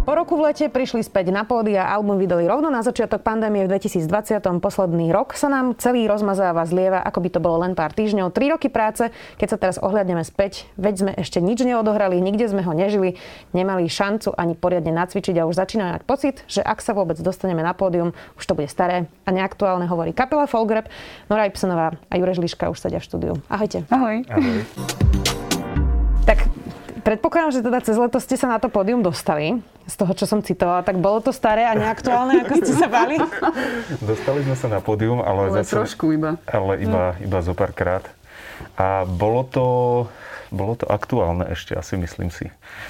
Po roku v lete prišli späť na pódy a album vydali rovno na začiatok pandémie v 2020. Posledný rok sa nám celý rozmazáva, zlieva, ako by to bolo len pár týždňov. Tri roky práce, keď sa teraz ohľadneme späť, veď sme ešte nič neodohrali, nikde sme ho nežili, nemali šancu ani poriadne nacvičiť a už začíname mať pocit, že ak sa vôbec dostaneme na pódium, už to bude staré a neaktuálne, hovorí kapela Folgrep. Nora Ipsenová a Jureš Liška už sedia v štúdiu. Ahojte. Ahoj. Ahoj. Tak predpokladám, že teda cez leto ste sa na to pódium dostali z toho, čo som citovala, tak bolo to staré a neaktuálne, ako ste sa bali? Dostali sme sa na pódium, ale, ale zase, trošku iba. Ale iba, no. iba zo párkrát. A bolo to, bolo to aktuálne ešte, asi myslím si.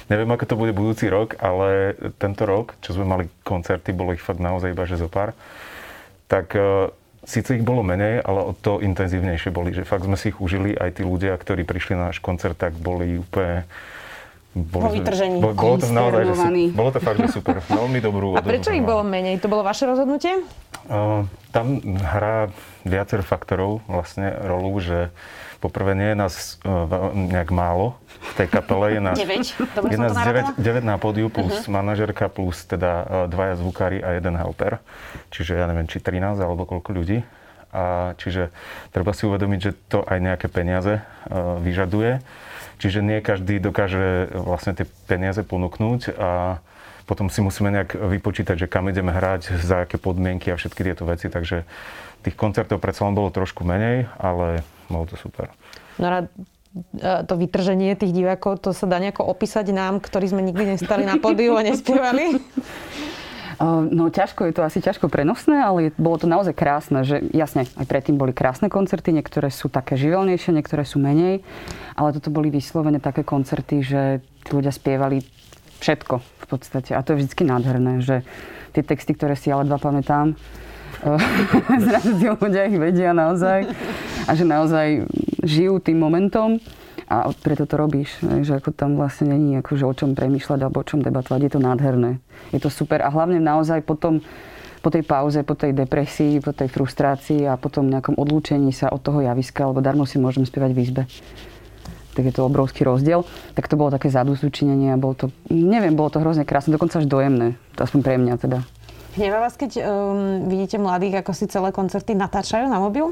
Neviem, ako to bude budúci rok, ale tento rok, čo sme mali koncerty, bolo ich fakt naozaj iba, že zo pár. Tak e, síce ich bolo menej, ale o to intenzívnejšie boli. Že fakt sme si ich užili. Aj tí ľudia, ktorí prišli na náš koncert, tak boli úplne bolo, po vytržení. Bolo, bolo to naozaj, že bolo to fakt, že super. Veľmi dobrú A prečo ich bolo menej? To bolo vaše rozhodnutie? Uh, tam hrá viacero faktorov vlastne rolu, že poprvé nie je nás uh, nejak málo v tej kapele. Je nás 9? Dobre je nás 9, 9 na pódiu plus uh-huh. manažerka plus teda uh, dvaja zvukári a jeden helper. Čiže ja neviem, či 13 alebo koľko ľudí. A čiže treba si uvedomiť, že to aj nejaké peniaze uh, vyžaduje. Čiže nie každý dokáže vlastne tie peniaze ponúknuť a potom si musíme nejak vypočítať, že kam ideme hrať, za aké podmienky a všetky tieto veci. Takže tých koncertov predsa len bolo trošku menej, ale bolo to super. No a to vytrženie tých divákov, to sa dá nejako opísať nám, ktorí sme nikdy nestali na pódiu a nespievali? No ťažko, je to asi ťažko prenosné, ale bolo to naozaj krásne, že jasne, aj predtým boli krásne koncerty, niektoré sú také živelnejšie, niektoré sú menej, ale toto boli vyslovene také koncerty, že tí ľudia spievali všetko v podstate. A to je vždy nádherné, že tie texty, ktoré si ale dva pamätám, zrazu tí ľudia ich vedia naozaj a že naozaj žijú tým momentom a preto to robíš, že ako tam vlastne není akože o čom premýšľať alebo o čom debatovať. Je to nádherné. Je to super a hlavne naozaj potom po tej pauze, po tej depresii, po tej frustrácii a potom nejakom odlúčení sa od toho javiska, alebo darmo si môžem spievať v izbe. Tak je to obrovský rozdiel. Tak to bolo také zadúsučinenie a bolo to, neviem, bolo to hrozne krásne, dokonca až dojemné. Aspoň pre mňa teda. Hneva vás, keď um, vidíte mladých, ako si celé koncerty natáčajú na mobil?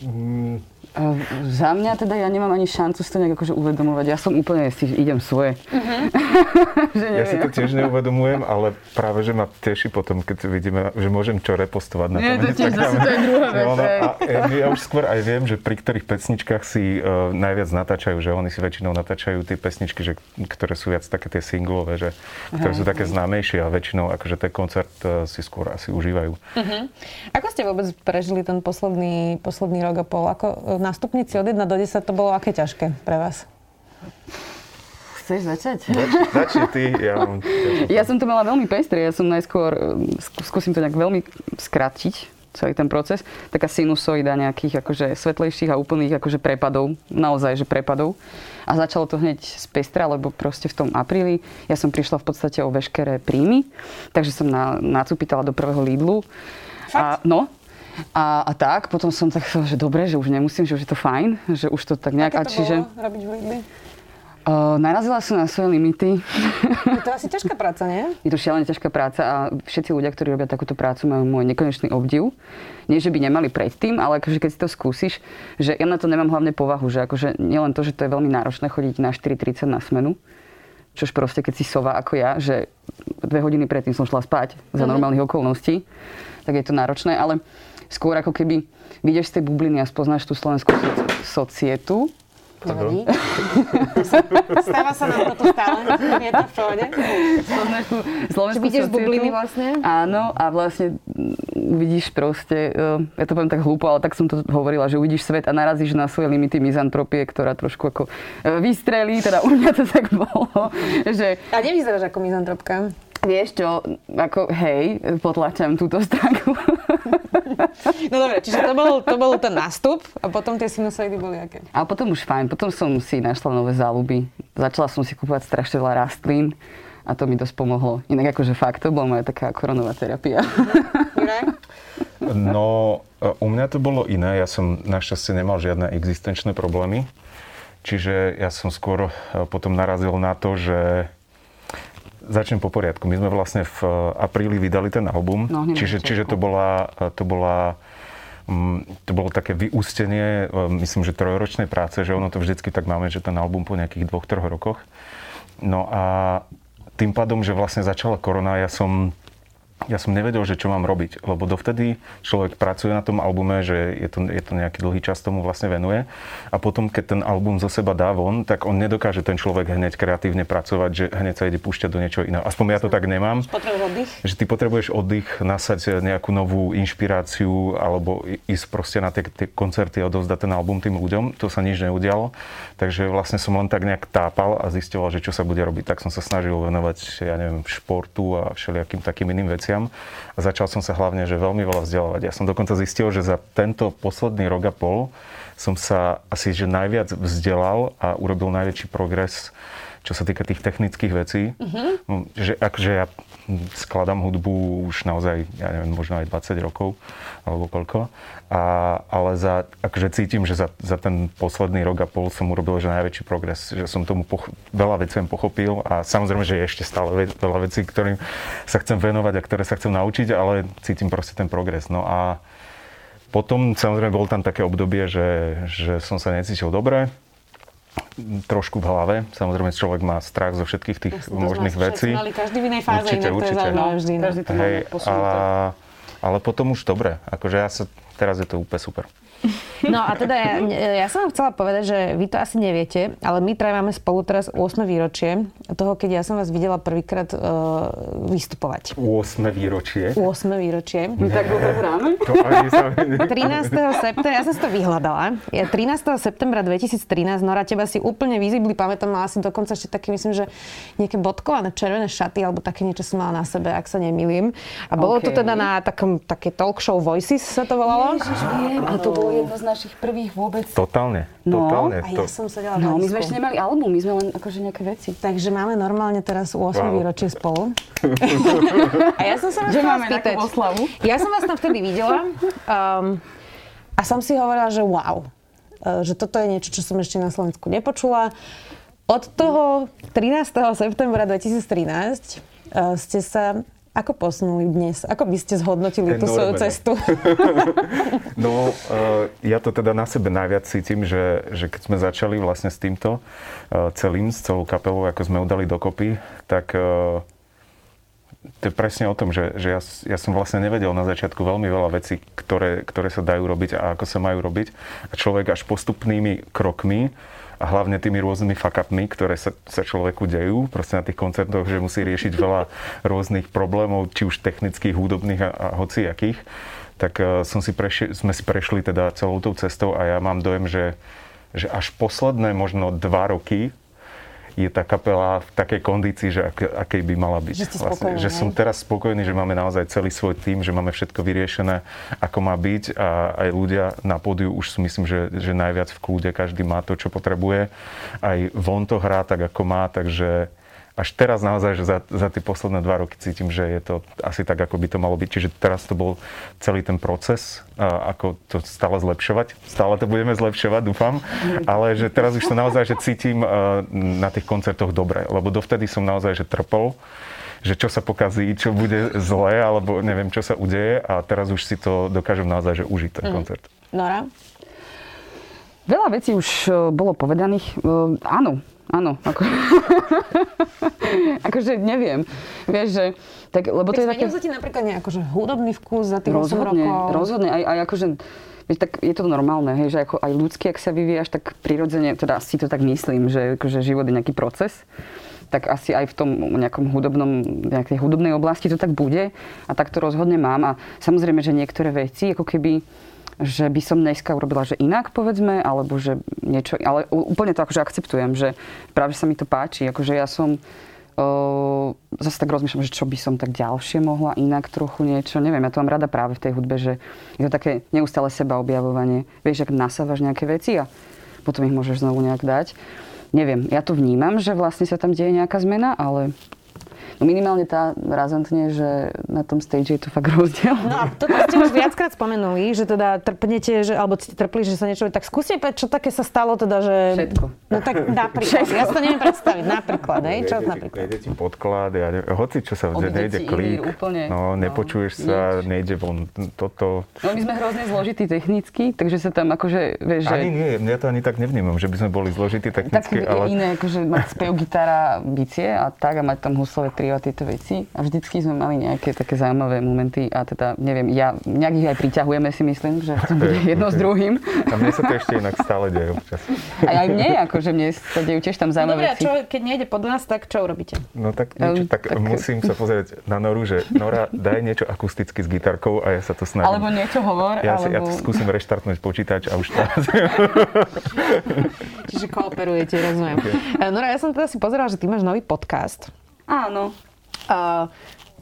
Mm, za mňa teda ja nemám ani šancu si to nejak akože uvedomovať. Ja som úplne si idem svoje. Uh-huh. že ja si to tiež neuvedomujem, ale práve, že ma teší potom, keď vidíme, že môžem čo repostovať na tom Nie, to tiež zase to je druhá vec. No, no, a ja, ja už skôr aj viem, že pri ktorých pesničkách si uh, najviac natáčajú, že oni si väčšinou natáčajú tie pesničky, že, ktoré sú viac také tie singlové, že, ktoré sú také známejšie a väčšinou akože ten koncert uh, si skôr asi užívajú. Uh-huh. Ako ste vôbec prežili ten posledný, posledný rok a pol? Ako, na stupnici od 1 do 10 to bolo aké ťažké pre vás? Chceš začať? Začni ty. Ja, mám... ja som to mala veľmi pestré. Ja som najskôr, skúsim to nejak veľmi skrátiť, celý ten proces, taká sinusoida nejakých akože svetlejších a úplných akože prepadov, naozaj, že prepadov. A začalo to hneď z pestra, lebo proste v tom apríli ja som prišla v podstate o veškeré príjmy, takže som na, nacupitala do prvého Lidlu. Fakt? A, no, a, a tak, potom som tak že dobre, že už nemusím, že už je to fajn, že už to tak nejak... Aké to a čiže, bolo robiť v Lidli? Uh, narazila som na svoje limity. Je to asi ťažká práca, nie? Je to šialene ťažká práca a všetci ľudia, ktorí robia takúto prácu, majú môj nekonečný obdiv. Nie, že by nemali predtým, ale akože keď si to skúsiš, že ja na to nemám hlavne povahu, že akože nielen to, že to je veľmi náročné chodiť na 4.30 na smenu, čož proste keď si sova ako ja, že dve hodiny predtým som šla spať za mm-hmm. normálnych okolností, tak je to náročné, ale skôr ako keby vidieš z tej bubliny a spoznáš tú slovenskú societu, Nevadí. Stáva sa nám toto stále. Je to v pohode. Slovenskú z bubliny vlastne? Áno, a vlastne uvidíš proste, e, ja to poviem tak hlúpo, ale tak som to hovorila, že uvidíš svet a narazíš na svoje limity mizantropie, ktorá trošku ako e, vystrelí, teda u mňa to tak bolo. Že... A nevyzeráš ako mizantropka. Vieš čo, ako hej, potlačam túto stránku. No dobre, čiže to bol, to bol ten nástup a potom tie sinusoidy boli aké? A potom už fajn, potom som si našla nové záľuby. Začala som si kúpovať strašne veľa rastlín a to mi dosť pomohlo. Inak akože fakt, to bola moja taká koronová terapia. No, u mňa to bolo iné. Ja som našťastie nemal žiadne existenčné problémy. Čiže ja som skôr potom narazil na to, že Začnem po poriadku. My sme vlastne v eh, apríli vydali ten album, no, čiže, čiže to bola, eh, to bola mm, to bolo také vyústenie, eh, myslím, že trojročnej práce, že ono to vždycky tak máme, že ten album po nejakých dvoch, troch rokoch. No a tým pádom, že vlastne začala korona, ja som ja som nevedel, že čo mám robiť, lebo dovtedy človek pracuje na tom albume, že je to, je to nejaký dlhý čas tomu vlastne venuje a potom, keď ten album zo seba dá von, tak on nedokáže ten človek hneď kreatívne pracovať, že hneď sa ide púšťať do niečoho iného. Aspoň ja to tak nemám. Potrebuješ oddych? Že ty potrebuješ oddych, nasať nejakú novú inšpiráciu alebo ísť proste na tie, tie koncerty a odovzdať ten album tým ľuďom. To sa nič neudialo. Takže vlastne som len tak nejak tápal a zistil, že čo sa bude robiť. Tak som sa snažil venovať, ja neviem, športu a všelijakým takým iným veciam veciam a začal som sa hlavne, že veľmi veľa vzdelávať. Ja som dokonca zistil, že za tento posledný rok a pol som sa asi že najviac vzdelal a urobil najväčší progres čo sa týka tých technických vecí. Uh-huh. Že, akže ja skladám hudbu už naozaj, ja neviem, možno aj 20 rokov, alebo koľko. A, ale za, akože cítim, že za, za ten posledný rok a pol som urobil že najväčší progres, že som tomu poch- veľa vecí pochopil a samozrejme, že je ešte stále ve- veľa vecí, ktorým sa chcem venovať a ktoré sa chcem naučiť, ale cítim proste ten progres. No a potom samozrejme bol tam také obdobie, že, že som sa necítil dobre, trošku v hlave. Samozrejme, človek má strach zo všetkých tých Jasne, možných vecí. Mali každý v inej fáze, určite, inak určite. to je zaujímavé vždy. No. Každý to Hej, ale, ale potom už dobre. Akože ja sa, teraz je to úplne super. No a teda ja, ja som vám chcela povedať, že vy to asi neviete, ale my traja máme spolu teraz 8 výročie toho, keď ja som vás videla prvýkrát uh, vystupovať. 8 výročie? 8 výročie. My tak vôbec hráme? 13. septembra, ja som si to vyhľadala. Je 13. septembra 2013, Nora, teba si úplne vizibli, pamätám, mala si dokonca ešte také, myslím, že nejaké bodkované červené šaty, alebo také niečo som mala na sebe, ak sa nemýlim. A bolo okay. to teda na takom, také talk show Voices sa to volalo. Ježiš, viem. A to bolo jedno z našich prvých vôbec. Totálne, no, totálne. A ja som sedela No, my sme ešte nemali album, my sme len akože nejaké veci. Takže máme normálne teraz 8 wow. výročie spolu. a ja som sa vás že máme spýtať. oslavu. Ja som vás tam vtedy videla um, a som si hovorila, že wow, uh, že toto je niečo, čo som ešte na Slovensku nepočula. Od toho 13. septembra 2013 uh, ste sa ako posunuli dnes? Ako by ste zhodnotili tú svoju cestu? no, uh, ja to teda na sebe najviac cítim, že, že keď sme začali vlastne s týmto uh, celým, s celou kapelou, ako sme udali dokopy, tak uh, to je presne o tom, že, že ja, ja som vlastne nevedel na začiatku veľmi veľa vecí, ktoré, ktoré sa dajú robiť a ako sa majú robiť. A človek až postupnými krokmi a hlavne tými rôznymi fakapmi, ktoré sa, sa človeku dejú. Proste na tých koncertoch, že musí riešiť veľa rôznych problémov, či už technických, hudobných a, a hociakých, tak uh, som si preši, sme si prešli teda celou tou cestou a ja mám dojem, že, že až posledné možno dva roky je tá kapela v takej kondícii, že ak, akej by mala byť. Že, vlastne, že som teraz spokojný, že máme naozaj celý svoj tým, že máme všetko vyriešené, ako má byť a aj ľudia na pódiu už sú myslím, že, že najviac v kľude, každý má to, čo potrebuje. Aj von to hrá tak, ako má, takže až teraz naozaj, že za, za tie posledné dva roky cítim, že je to asi tak, ako by to malo byť. Čiže teraz to bol celý ten proces, ako to stále zlepšovať. Stále to budeme zlepšovať, dúfam. Ale že teraz už to naozaj, že cítim na tých koncertoch dobre. Lebo dovtedy som naozaj, že trpol že čo sa pokazí, čo bude zlé, alebo neviem, čo sa udeje a teraz už si to dokážem naozaj, že užiť ten mm. koncert. Nora? Veľa vecí už e, bolo povedaných. E, áno, Áno, ako... akože neviem. Vieš, že... Tak, lebo to je také... ti napríklad nejaký že hudobný vkus za tých rozhodne, 8 rokov? Rozhodne, aj, aj akože... Vieš, tak je to normálne, hej, že ako aj ľudský, ak sa vyvíjaš, tak prirodzene, teda si to tak myslím, že akože život je nejaký proces tak asi aj v tom nejakom hudobnom, nejakej hudobnej oblasti to tak bude a tak to rozhodne mám. A samozrejme, že niektoré veci, ako keby že by som dneska urobila, že inak povedzme, alebo že niečo, ale úplne to akože akceptujem, že práve sa mi to páči, akože ja som Uh, zase tak rozmýšľam, že čo by som tak ďalšie mohla inak trochu niečo. Neviem, ja to mám rada práve v tej hudbe, že je to také neustále seba objavovanie. Vieš, ak nasávaš nejaké veci a potom ich môžeš znovu nejak dať. Neviem, ja to vnímam, že vlastne sa tam deje nejaká zmena, ale minimálne tá razantne, že na tom stage je to fakt rozdiel. No a toto ste už viackrát spomenuli, že teda trpnete, že, alebo ste trpli, že sa niečo... Tak skúste povedať, čo také sa stalo teda, že... Všetko. No tak napríklad. Všetko. Ja si to neviem predstaviť. Napríklad, hej? Čo ti- napríklad? Nejde ti podklad, ja, ne- hoci čo sa že nejde klík, úplne. no, No, nepočuješ sa, nič. nejde von toto. No my sme hrozne zložití technicky, takže sa tam akože, vieš, že... Ani nie, ja to ani tak nevnímam, že by sme boli zložití tak technicky, je ale iné, akože mať spev, gitara, bicie a tak a mať tam huslové trio a tieto veci. A vždycky sme mali nejaké také zaujímavé momenty a teda, neviem, ja, nejak ich aj priťahujeme si myslím, že to bude jedno s druhým. a mne sa to ešte inak stále deje občas. A aj mne, akože mne sa dejú tiež tam No zaujímavé dobre, a veci. čo, keď nejde pod nás, tak čo urobíte? No tak, niečo, Um, tak, tak- musím sa pozrieť na Noru, že Nora, daj niečo akusticky s gitarkou a ja sa to snažím. Alebo niečo hovor, ja, si, ja alebo... skúsim reštartnúť počítač a už to... Čiže kooperujete, rozumiem. Okay. Nora, ja som teda si pozerala, že ty máš nový podcast. Áno. A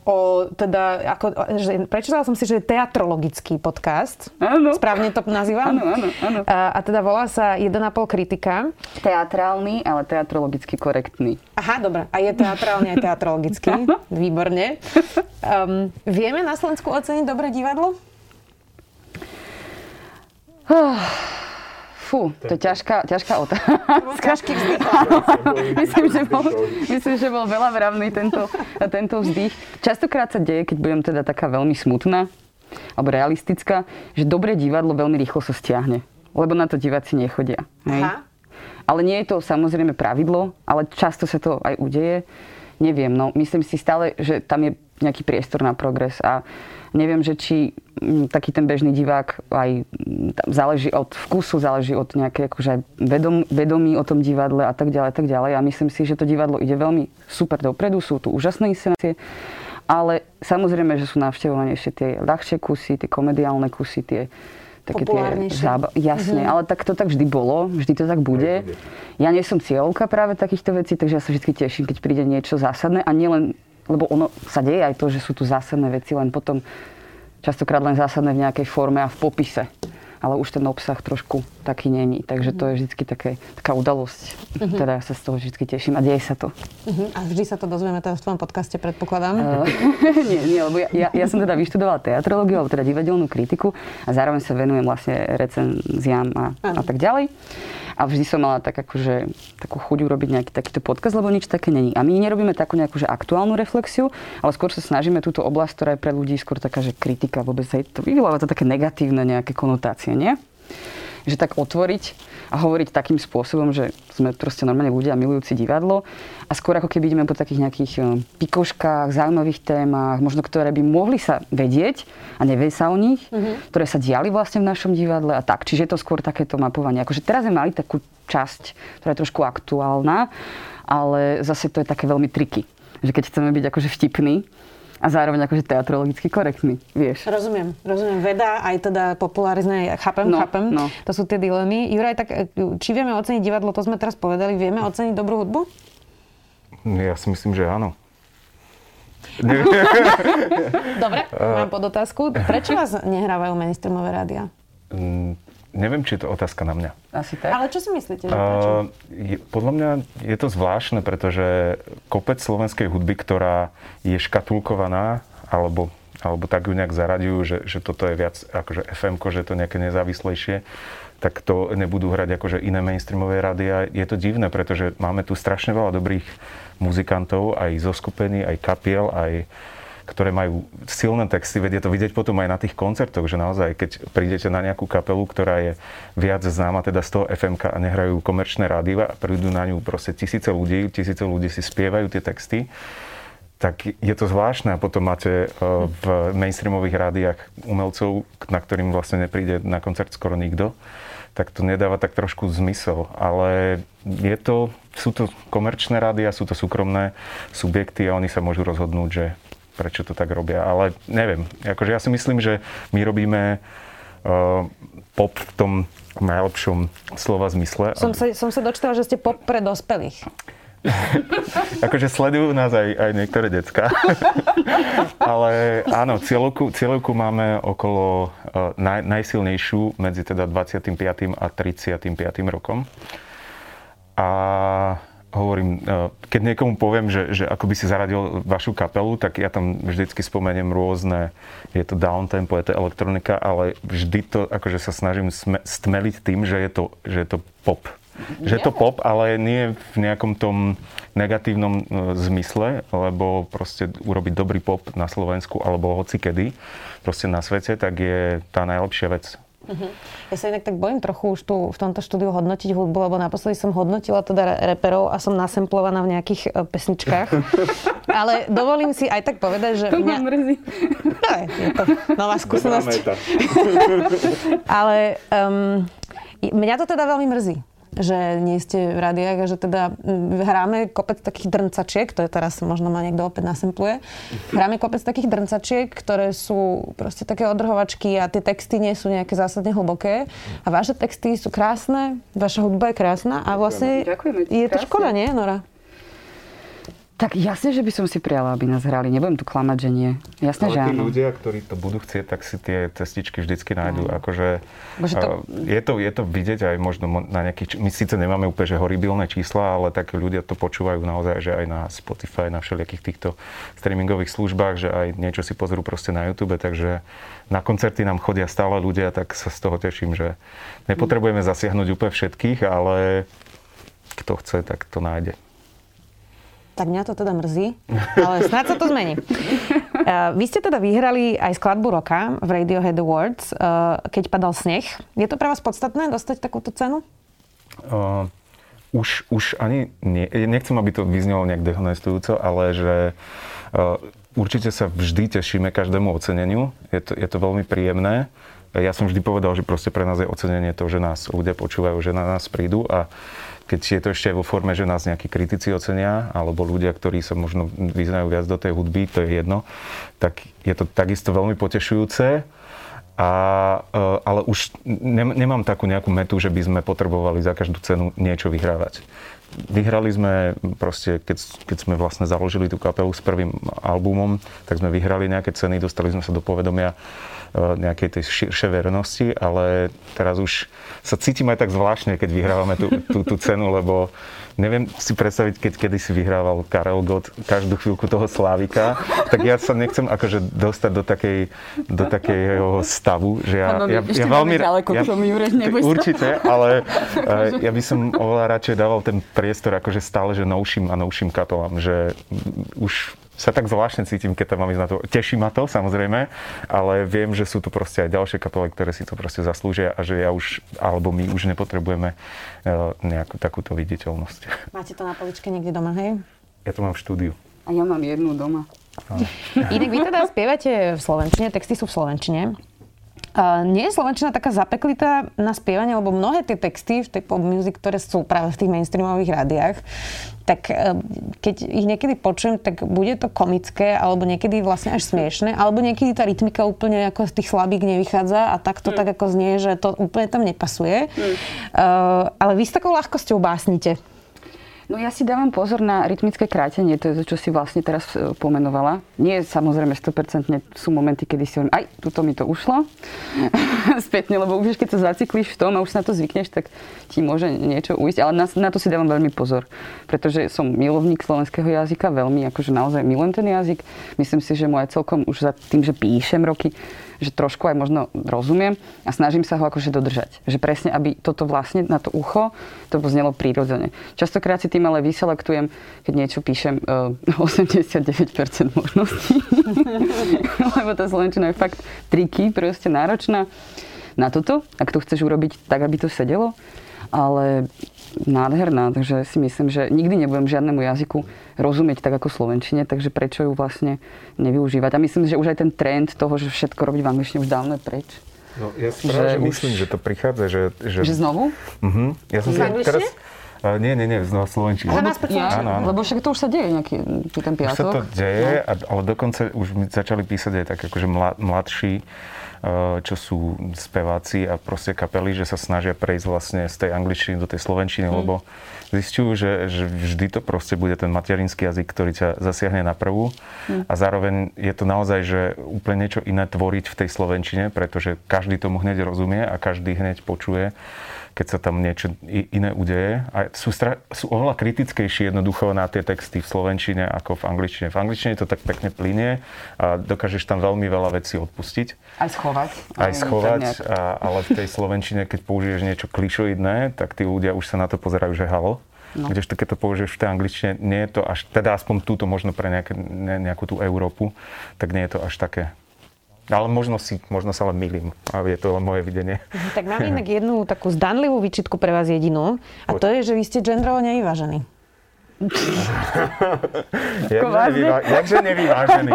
o, teda, ako, že, prečítala som si, že je teatrologický podcast. Áno. Správne to nazývam? Áno, áno, áno. A, a teda volá sa 1,5 kritika. Teatrálny, ale teatrologicky korektný. Aha, dobre. A je teatrálne aj teatrologický. Výborne. Um, vieme na Slovensku oceniť dobré divadlo? Fú, to je ťažká, ťažká otázka. Ťažký vzdych. myslím, že bol, myslím, že bol veľa vravný tento, tento vzdych. Častokrát sa deje, keď budem teda taká veľmi smutná, alebo realistická, že dobré divadlo veľmi rýchlo sa stiahne. Lebo na to diváci nechodia. Hej? Aha. Ale nie je to samozrejme pravidlo, ale často sa to aj udeje. Neviem, no myslím si stále, že tam je nejaký priestor na progres a neviem, že či mm, taký ten bežný divák aj tam záleží od vkusu, záleží od nejaké akože vedom, vedomí o tom divadle a tak ďalej, tak ďalej. A myslím si, že to divadlo ide veľmi super dopredu, sú tu úžasné inscenácie, ale samozrejme, že sú navštevovanejšie tie ľahšie kusy, tie komediálne kusy, tie také tie zába- Jasne, ale tak to tak vždy bolo, vždy to tak bude. Ja nie som cieľovka práve takýchto vecí, takže ja sa vždy teším, keď príde niečo zásadné a nielen, lebo ono sa deje aj to, že sú tu zásadné veci, len potom častokrát len zásadné v nejakej forme a v popise. Ale už ten obsah trošku taký není. Takže to je vždy také, taká udalosť. Teda ja sa z toho vždy teším a deje sa to. Uh-huh. A vždy sa to dozvieme teda v tvojom podcaste, predpokladám. Uh, nie, nie, lebo ja, ja, ja som teda vyštudovala teatrológiu, alebo teda divadelnú kritiku a zároveň sa venujem vlastne recenziám a, a tak ďalej. A vždy som mala tak akože, takú chuť urobiť nejaký takýto podcast, lebo nič také není. A my nerobíme takú nejakú že aktuálnu reflexiu, ale skôr sa snažíme túto oblasť, ktorá je pre ľudí skôr taká, že kritika vôbec hej, to vyvoláva to také negatívne nejaké konotácie, nie? Že tak otvoriť a hovoriť takým spôsobom, že sme proste normálne ľudia milujúci divadlo a skôr ako keby ideme po takých nejakých eh, pikoškách, zaujímavých témach, možno ktoré by mohli sa vedieť a nevie sa o nich, mm-hmm. ktoré sa diali vlastne v našom divadle a tak. Čiže je to skôr takéto mapovanie. Akože teraz sme mali takú časť, ktorá je trošku aktuálna, ale zase to je také veľmi triky. Že keď chceme byť akože vtipný, a zároveň akože teatrologicky korektný, vieš. Rozumiem, rozumiem. Veda, aj teda popularizne, chápem, No, chápem. no. To sú tie dilemy. Juraj, tak e, či vieme oceniť divadlo, to sme teraz povedali, vieme oceniť dobrú hudbu? Ja si myslím, že áno. Dobre, mám pod otázku. Prečo vás nehrávajú mainstreamové rádia? Neviem, či je to otázka na mňa. Asi tak? Ale čo si myslíte, že? Uh, je, podľa mňa je to zvláštne, pretože kopec slovenskej hudby, ktorá je škatulkovaná, alebo, alebo tak ju nejak zaradiujú, že, že toto je viac akože fm že je to nejaké nezávislejšie, tak to nebudú hrať akože iné mainstreamové rádia. Je to divné, pretože máme tu strašne veľa dobrých muzikantov, aj zo skupení, aj kapiel, aj ktoré majú silné texty, veď je to vidieť potom aj na tých koncertoch, že naozaj, keď prídete na nejakú kapelu, ktorá je viac známa teda z toho FMK a nehrajú komerčné rádiva a prídu na ňu proste tisíce ľudí, tisíce ľudí si spievajú tie texty, tak je to zvláštne a potom máte eh, v mainstreamových rádiách umelcov, na ktorým vlastne nepríde na koncert skoro nikto, tak to nedáva tak trošku zmysel. Ale je to, sú to komerčné rádia, sú to súkromné subjekty a oni sa môžu rozhodnúť, že prečo to tak robia. Ale neviem. Akože ja si myslím, že my robíme uh, pop v tom najlepšom slova zmysle. Som sa, som sa dočítala, že ste pop pre dospelých. akože sledujú nás aj, aj niektoré decka. Ale áno, cieľovku, cieľovku máme okolo uh, naj, najsilnejšiu medzi teda 25. a 35. rokom. A hovorím, uh, keď niekomu poviem, že, že ako by si zaradil vašu kapelu, tak ja tam vždycky spomeniem rôzne, je to downtempo, je to elektronika, ale vždy to akože sa snažím stmeliť tým, že je to, že je to pop že to pop, ale nie v nejakom tom negatívnom e, zmysle, lebo proste urobiť dobrý pop na Slovensku alebo hoci kedy, proste na svete, tak je tá najlepšia vec. Uh-huh. Ja sa inak tak bojím trochu už tu v tomto štúdiu hodnotiť hudbu, lebo naposledy som hodnotila teda reperov a som nasemplovaná v nejakých uh, pesničkách. Ale dovolím si aj tak povedať, že... To mňa... mrzí. No, je to nová skúsenosť. Ale um, mňa to teda veľmi mrzí že nie ste v rádiách a že teda hráme kopec takých drncačiek, to je teraz možno ma niekto opäť nasempluje, hráme kopec takých drncačiek, ktoré sú proste také odrhovačky a tie texty nie sú nejaké zásadne hlboké. A vaše texty sú krásne, vaša hudba je krásna a vlastne Ďakujeme, je to škoda, nie Nora? Tak jasne, že by som si prijala, aby nás hrali. Nebudem tu klamať, že nie. Jasne, Ale že áno. ľudia, ktorí to budú chcieť, tak si tie cestičky vždycky nájdú. No. Akože, to... je, to, je to vidieť aj možno na nejakých... My síce nemáme úplne že horibilné čísla, ale tak ľudia to počúvajú naozaj, že aj na Spotify, na všelijakých týchto streamingových službách, že aj niečo si pozrú proste na YouTube, takže na koncerty nám chodia stále ľudia, tak sa z toho teším, že nepotrebujeme zasiahnuť úplne všetkých, ale kto chce, tak to nájde tak mňa to teda mrzí, ale snáď sa to zmení. Uh, vy ste teda vyhrali aj skladbu roka v Radiohead Awards, uh, keď padal sneh. Je to pre vás podstatné dostať takúto cenu? Uh, už, už ani nie. Nechcem, aby to vyznelo nejak dehonestujúco, ale že uh, určite sa vždy tešíme každému oceneniu. Je to, je to veľmi príjemné. Ja som vždy povedal, že proste pre nás je ocenenie to, že nás ľudia počúvajú, že na nás prídu a keď je to ešte aj vo forme, že nás nejakí kritici ocenia, alebo ľudia, ktorí sa možno vyznajú viac do tej hudby, to je jedno, tak je to takisto veľmi potešujúce. A, e, ale už nemám takú nejakú metu, že by sme potrebovali za každú cenu niečo vyhrávať. Vyhrali sme proste, keď, keď sme vlastne založili tú kapelu s prvým albumom, tak sme vyhrali nejaké ceny, dostali sme sa do povedomia nejakej tej širšej vernosti, ale teraz už sa cítim aj tak zvláštne, keď vyhrávame tú, tú, tú cenu, lebo neviem si predstaviť, keď kedy si vyhrával Karel Gott každú chvíľku toho Slávika, tak ja sa nechcem akože dostať do takej, do takého stavu, že ja, ja, ja veľmi... Ďaleko, ja, určite, ale uh, ja by som oveľa radšej dával ten priestor akože stále, že novším a novším kapelám, že už sa tak zvláštne cítim, keď tam mám ísť na to. Teší ma to, samozrejme, ale viem, že sú tu proste aj ďalšie kapely, ktoré si to proste zaslúžia a že ja už, alebo my už nepotrebujeme eh, nejakú takúto viditeľnosť. Máte to na poličke niekde doma, hej? Ja to mám v štúdiu. A ja mám jednu doma. Inak vy teda spievate v Slovenčine, texty sú v Slovenčine. Nie je Slovenčina taká zapeklitá na spievanie, lebo mnohé tie texty v tej pop music, ktoré sú práve v tých mainstreamových rádiách, tak uh, keď ich niekedy počujem, tak bude to komické, alebo niekedy vlastne až smiešne, alebo niekedy tá rytmika úplne ako z tých slabík nevychádza a tak to mm. tak ako znie, že to úplne tam nepasuje. Mm. Uh, ale vy s takou ľahkosťou básnite. No ja si dávam pozor na rytmické krátenie, to je to, čo si vlastne teraz e, pomenovala. Nie samozrejme 100% sú momenty, kedy si hovorím, aj, tuto mi to ušlo. Spätne, lebo už keď sa zaciklíš v tom a už sa na to zvykneš, tak ti môže niečo ujsť. Ale na, na to si dávam veľmi pozor, pretože som milovník slovenského jazyka, veľmi, akože naozaj milujem ten jazyk. Myslím si, že aj celkom už za tým, že píšem roky, že trošku aj možno rozumiem a snažím sa ho akože dodržať. Že presne, aby toto vlastne na to ucho, to znelo prírodzene. Častokrát si tým ale vyselektujem, keď niečo píšem, 89% eh, možností. Lebo tá slovenčina je fakt triky, proste náročná na toto, ak to chceš urobiť tak, aby to sedelo. Ale nádherná, takže si myslím, že nikdy nebudem žiadnemu jazyku rozumieť tak ako slovenčine, takže prečo ju vlastne nevyužívať. A myslím, že už aj ten trend toho, že všetko robiť v angličtine už dávno je preč. No, ja si že, že myslím, že to prichádza, že... Že, že znovu? Uh-huh. Ja som si teraz... Uh, nie, nie, nie, znova Slovenčine. Ale ja, áno, áno. Lebo však to už sa deje nejaký ten piatok. Už sa to deje, no. ale dokonca už mi začali písať aj tak akože mladší čo sú speváci a proste kapely, že sa snažia prejsť vlastne z tej angličtiny do tej slovenčiny, mm. lebo zistujú, že, že vždy to proste bude ten materinský jazyk, ktorý ťa zasiahne na prvú mm. a zároveň je to naozaj, že úplne niečo iné tvoriť v tej slovenčine, pretože každý tomu hneď rozumie a každý hneď počuje keď sa tam niečo iné udeje. A sú, stra- sú oveľa kritickejšie jednoducho na tie texty v slovenčine ako v angličtine. V angličtine to tak pekne plinie a dokážeš tam veľmi veľa vecí odpustiť. Aj schovať. Aj schovať, a, ale v tej slovenčine, keď použiješ niečo klišoidné, tak tí ľudia už sa na to pozerajú, že halo. No. Kdežto keď to použiješ v tej angličtine, nie je to až, teda aspoň túto možno pre nejaké, ne, nejakú tú Európu, tak nie je to až také ale možno, si, možno sa len milím. A je to len moje videnie. Mhm, tak mám inak jednu takú zdanlivú výčitku pre vás jedinú. A to je, že vy ste gendrovo nevyvážení. Jakže, nevyvá, jakže nevyvážený?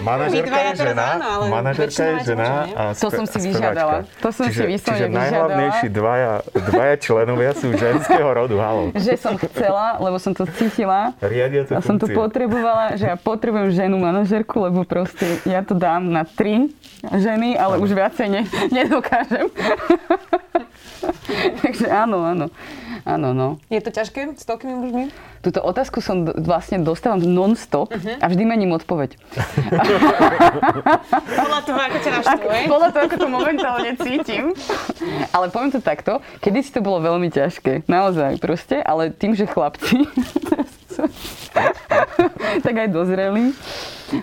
Manažerka je žena, manažerka je žena a To som si vyžiadala. To som čiže, si vyslovene Čiže najhlavnejší dvaja, dvaja členovia sú ženského rodu. Halo. Že som chcela, lebo som to cítila. Riadiace a som to potrebovala, že ja potrebujem ženu manažerku, lebo proste ja to dám na tri ženy, ale už viacej ne, nedokážem. Takže áno, áno. Áno, no. Je to ťažké s toľkými mužmi? Túto otázku som vlastne dostávam non-stop uh-huh. a vždy mením odpoveď. podľa toho, ako ťa naštuje. Podľa toho, ako to momentálne cítim. Ale poviem to takto, kedy si to bolo veľmi ťažké. Naozaj proste, ale tým, že chlapci tak aj dozreli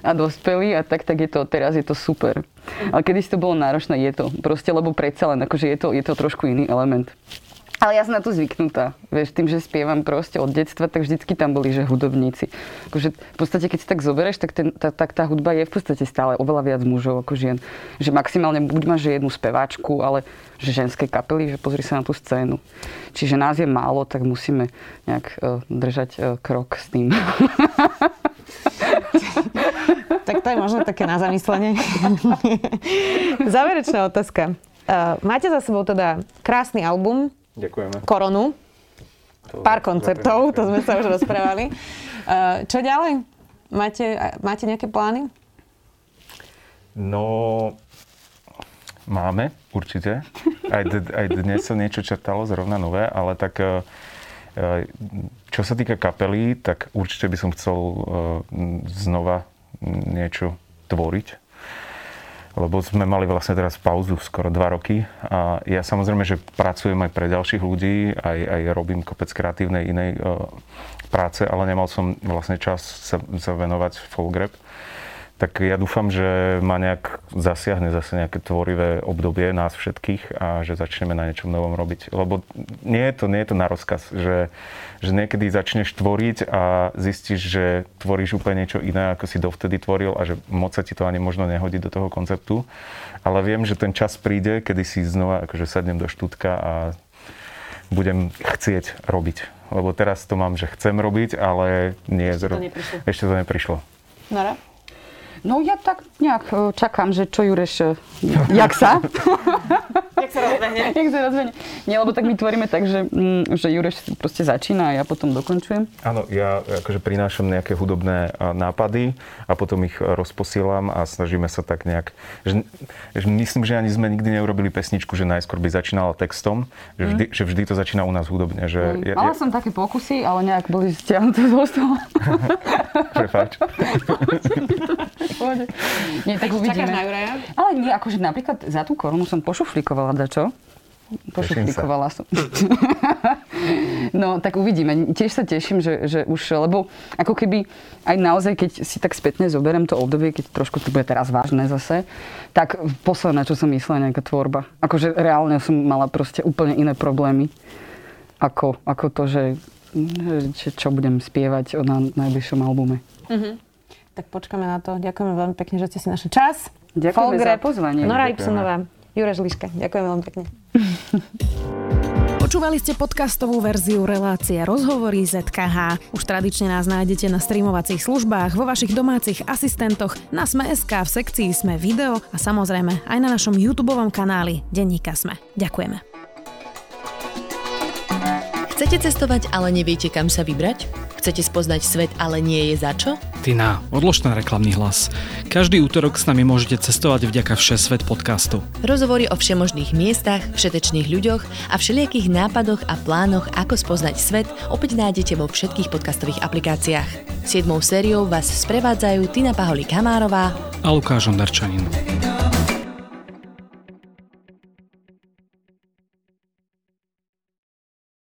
a dospeli a tak, tak je to, teraz je to super. Ale kedy si to bolo náročné, je to. Proste, lebo predsa len, akože je to, je to trošku iný element. Ale ja som na to zvyknutá. Vieš, tým, že spievam proste od detstva, tak vždycky tam boli, že hudobníci. Akože v podstate, keď si tak zoberieš, tak, ten, tá, tak tá hudba je v podstate stále oveľa viac mužov ako žien. Že maximálne buď máš jednu speváčku, ale že ženské kapely, že pozri sa na tú scénu. Čiže nás je málo, tak musíme nejak uh, držať uh, krok s tým. tak to je možno také na zamyslenie. Záverečná otázka. Uh, máte za sebou teda krásny album, Ďakujeme. koronu, to pár koncertov, to sme sa už rozprávali. Uh, čo ďalej? Máte, máte nejaké plány? No, máme, určite. Aj, d- aj dnes sa niečo čertalo zrovna nové, ale tak uh, čo sa týka kapely, tak určite by som chcel znova niečo tvoriť lebo sme mali vlastne teraz pauzu skoro dva roky a ja samozrejme, že pracujem aj pre ďalších ľudí, aj, aj robím kopec kreatívnej inej uh, práce, ale nemal som vlastne čas sa, sa venovať Folgrab tak ja dúfam, že ma nejak zasiahne zase nejaké tvorivé obdobie nás všetkých a že začneme na niečom novom robiť. Lebo nie je to, nie je to na rozkaz, že, že niekedy začneš tvoriť a zistíš, že tvoríš úplne niečo iné, ako si dovtedy tvoril a že moc sa ti to ani možno nehodí do toho konceptu. Ale viem, že ten čas príde, kedy si znova akože sadnem do štútka a budem chcieť robiť. Lebo teraz to mám, že chcem robiť, ale nie, zro... to ešte to neprišlo. Nara? No ja tak nejak e, čakám, že čo Jureš, e, jak sa? jak sa rozbehne. jak sa rozbehne. Nie, lebo tak my tvoríme tak, že, mm, že Jureš proste začína a ja potom dokončujem. Áno, ja akože prinášam nejaké hudobné nápady a potom ich rozposielam a snažíme sa tak nejak... Že, že myslím, že ani sme nikdy neurobili pesničku, že najskôr by začínala textom, že vždy, mm. že vždy to začína u nás hudobne. Že mm. ja, Mala ja... som také pokusy, ale nejak boli stiahnuté zo stola. Prepáč. Nie, tak uvidíme. Čakáš na Juraja? Ale nie, akože napríklad za tú korunu som pošuflikovala dačo. Pošuflikovala som. no, tak uvidíme. Tiež sa teším, že, že už, lebo ako keby aj naozaj, keď si tak spätne zoberiem to obdobie, keď trošku to bude teraz vážne zase, tak posledné, čo som myslela, nejaká tvorba. Akože reálne som mala proste úplne iné problémy. Ako, ako to, že, že čo budem spievať na najbližšom albume. Mm-hmm tak počkáme na to. Ďakujeme veľmi pekne, že ste si našli čas. Ďakujeme Folgrep, za pozvanie. Nora Ipsonová, Jureš Liška. Ďakujem veľmi pekne. Počúvali ste podcastovú verziu relácie Rozhovory ZKH. Už tradične nás nájdete na streamovacích službách, vo vašich domácich asistentoch, na Sme.sk, v sekcii Sme video a samozrejme aj na našom YouTube kanáli Denníka Sme. Ďakujeme. Chcete cestovať, ale neviete, kam sa vybrať? Chcete spoznať svet, ale nie je za čo? Tina, odlož ten reklamný hlas. Každý útorok s nami môžete cestovať vďaka Všesvet podcastu. Rozhovory o všemožných miestach, všetečných ľuďoch a všelijakých nápadoch a plánoch, ako spoznať svet, opäť nájdete vo všetkých podcastových aplikáciách. Siedmou sériou vás sprevádzajú Tina Paholi Kamárová a Lukáš Ondarčanin.